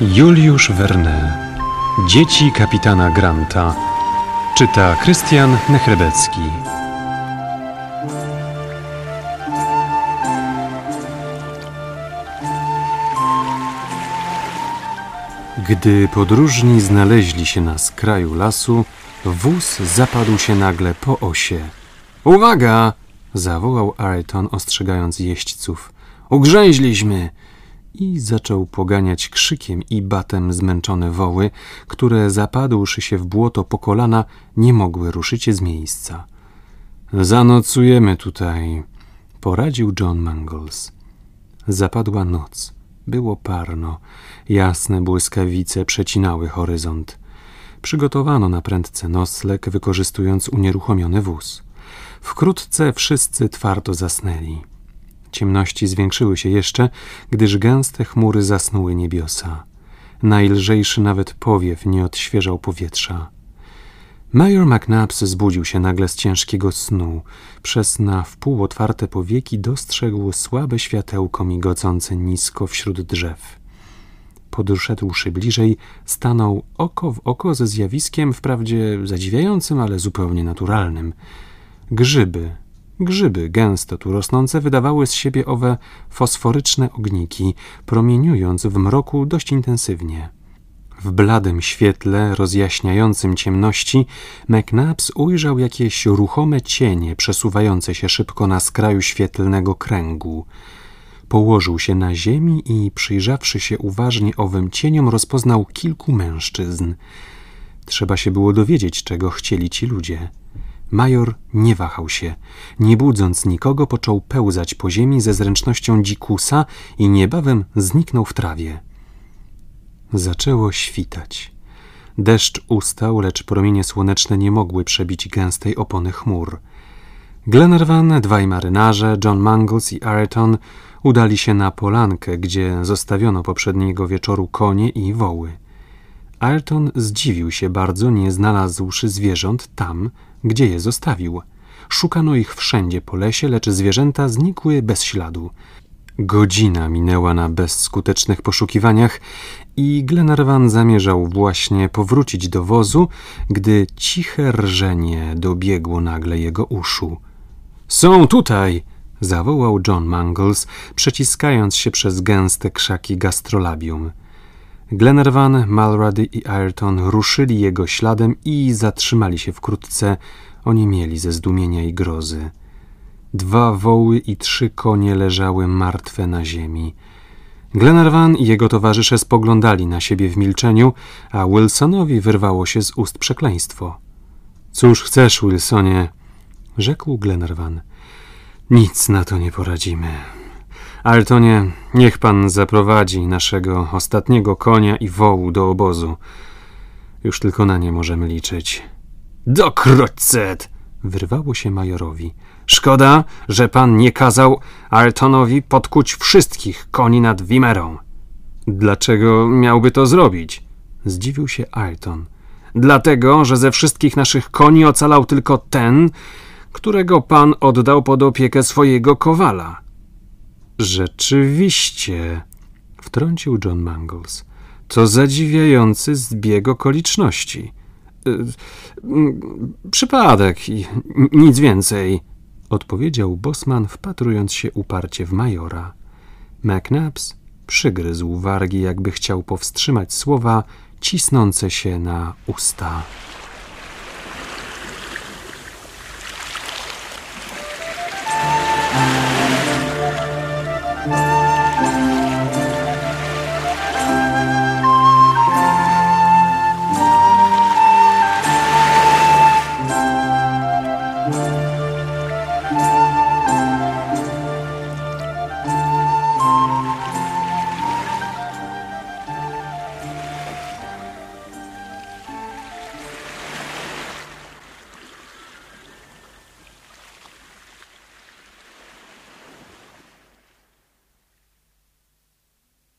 Juliusz Verne Dzieci kapitana Granta Czyta Krystian Nechrebecki Gdy podróżni znaleźli się na skraju lasu, wóz zapadł się nagle po osie. Uwaga! zawołał Ayrton, ostrzegając jeźdźców. Ugrzęźliśmy! I zaczął poganiać krzykiem i batem zmęczone woły, które zapadłszy się w błoto po kolana, nie mogły ruszyć z miejsca. Zanocujemy tutaj, poradził John Mangles. Zapadła noc. Było parno. Jasne błyskawice przecinały horyzont. Przygotowano na prędce nocleg, wykorzystując unieruchomiony wóz. Wkrótce wszyscy twardo zasnęli. Ciemności zwiększyły się jeszcze, gdyż gęste chmury zasnuły niebiosa. Najlżejszy nawet powiew nie odświeżał powietrza. Major McNabbs zbudził się nagle z ciężkiego snu. Przez na wpół otwarte powieki dostrzegł słabe światełko migocące nisko wśród drzew. Podszedłszy bliżej, stanął oko w oko ze zjawiskiem wprawdzie zadziwiającym, ale zupełnie naturalnym. Grzyby, grzyby gęsto tu rosnące wydawały z siebie owe fosforyczne ogniki, promieniując w mroku dość intensywnie. W bladym świetle rozjaśniającym ciemności McNabbs ujrzał jakieś ruchome cienie przesuwające się szybko na skraju świetlnego kręgu. Położył się na ziemi i przyjrzawszy się uważnie owym cieniom rozpoznał kilku mężczyzn. Trzeba się było dowiedzieć, czego chcieli ci ludzie. Major nie wahał się. Nie budząc nikogo, począł pełzać po ziemi ze zręcznością dzikusa i niebawem zniknął w trawie. Zaczęło świtać. Deszcz ustał, lecz promienie słoneczne nie mogły przebić gęstej opony chmur. Glenarvan, dwaj marynarze, John Mangles i Ayrton udali się na polankę, gdzie zostawiono poprzedniego wieczoru konie i woły. Ayrton zdziwił się bardzo, nie znalazłszy zwierząt tam, gdzie je zostawił. Szukano ich wszędzie po lesie, lecz zwierzęta znikły bez śladu. Godzina minęła na bezskutecznych poszukiwaniach i Glenarvan zamierzał właśnie powrócić do wozu, gdy ciche rżenie dobiegło nagle jego uszu. Są tutaj! zawołał John Mangles, przeciskając się przez gęste krzaki gastrolabium. Glenarvan, Malrady i Ayrton ruszyli jego śladem i zatrzymali się wkrótce, oni mieli ze zdumienia i grozy. Dwa woły i trzy konie leżały martwe na ziemi. Glenarvan i jego towarzysze spoglądali na siebie w milczeniu, a Wilsonowi wyrwało się z ust przekleństwo. Cóż chcesz, Wilsonie? rzekł Glenarvan. Nic na to nie poradzimy. Altonie, niech pan zaprowadzi naszego ostatniego konia i wołu do obozu. Już tylko na nie możemy liczyć. Dokroćcet! wyrwało się majorowi. Szkoda, że pan nie kazał Altonowi podkuć wszystkich koni nad Wimerą. Dlaczego miałby to zrobić? Zdziwił się Ayrton. Dlatego, że ze wszystkich naszych koni ocalał tylko ten, którego pan oddał pod opiekę swojego kowala. Rzeczywiście, wtrącił John Mangles. To zadziwiający zbieg okoliczności. Y, przypadek i nic więcej, odpowiedział Bosman, wpatrując się uparcie w majora. McNabbs przygryzł wargi, jakby chciał powstrzymać słowa cisnące się na usta.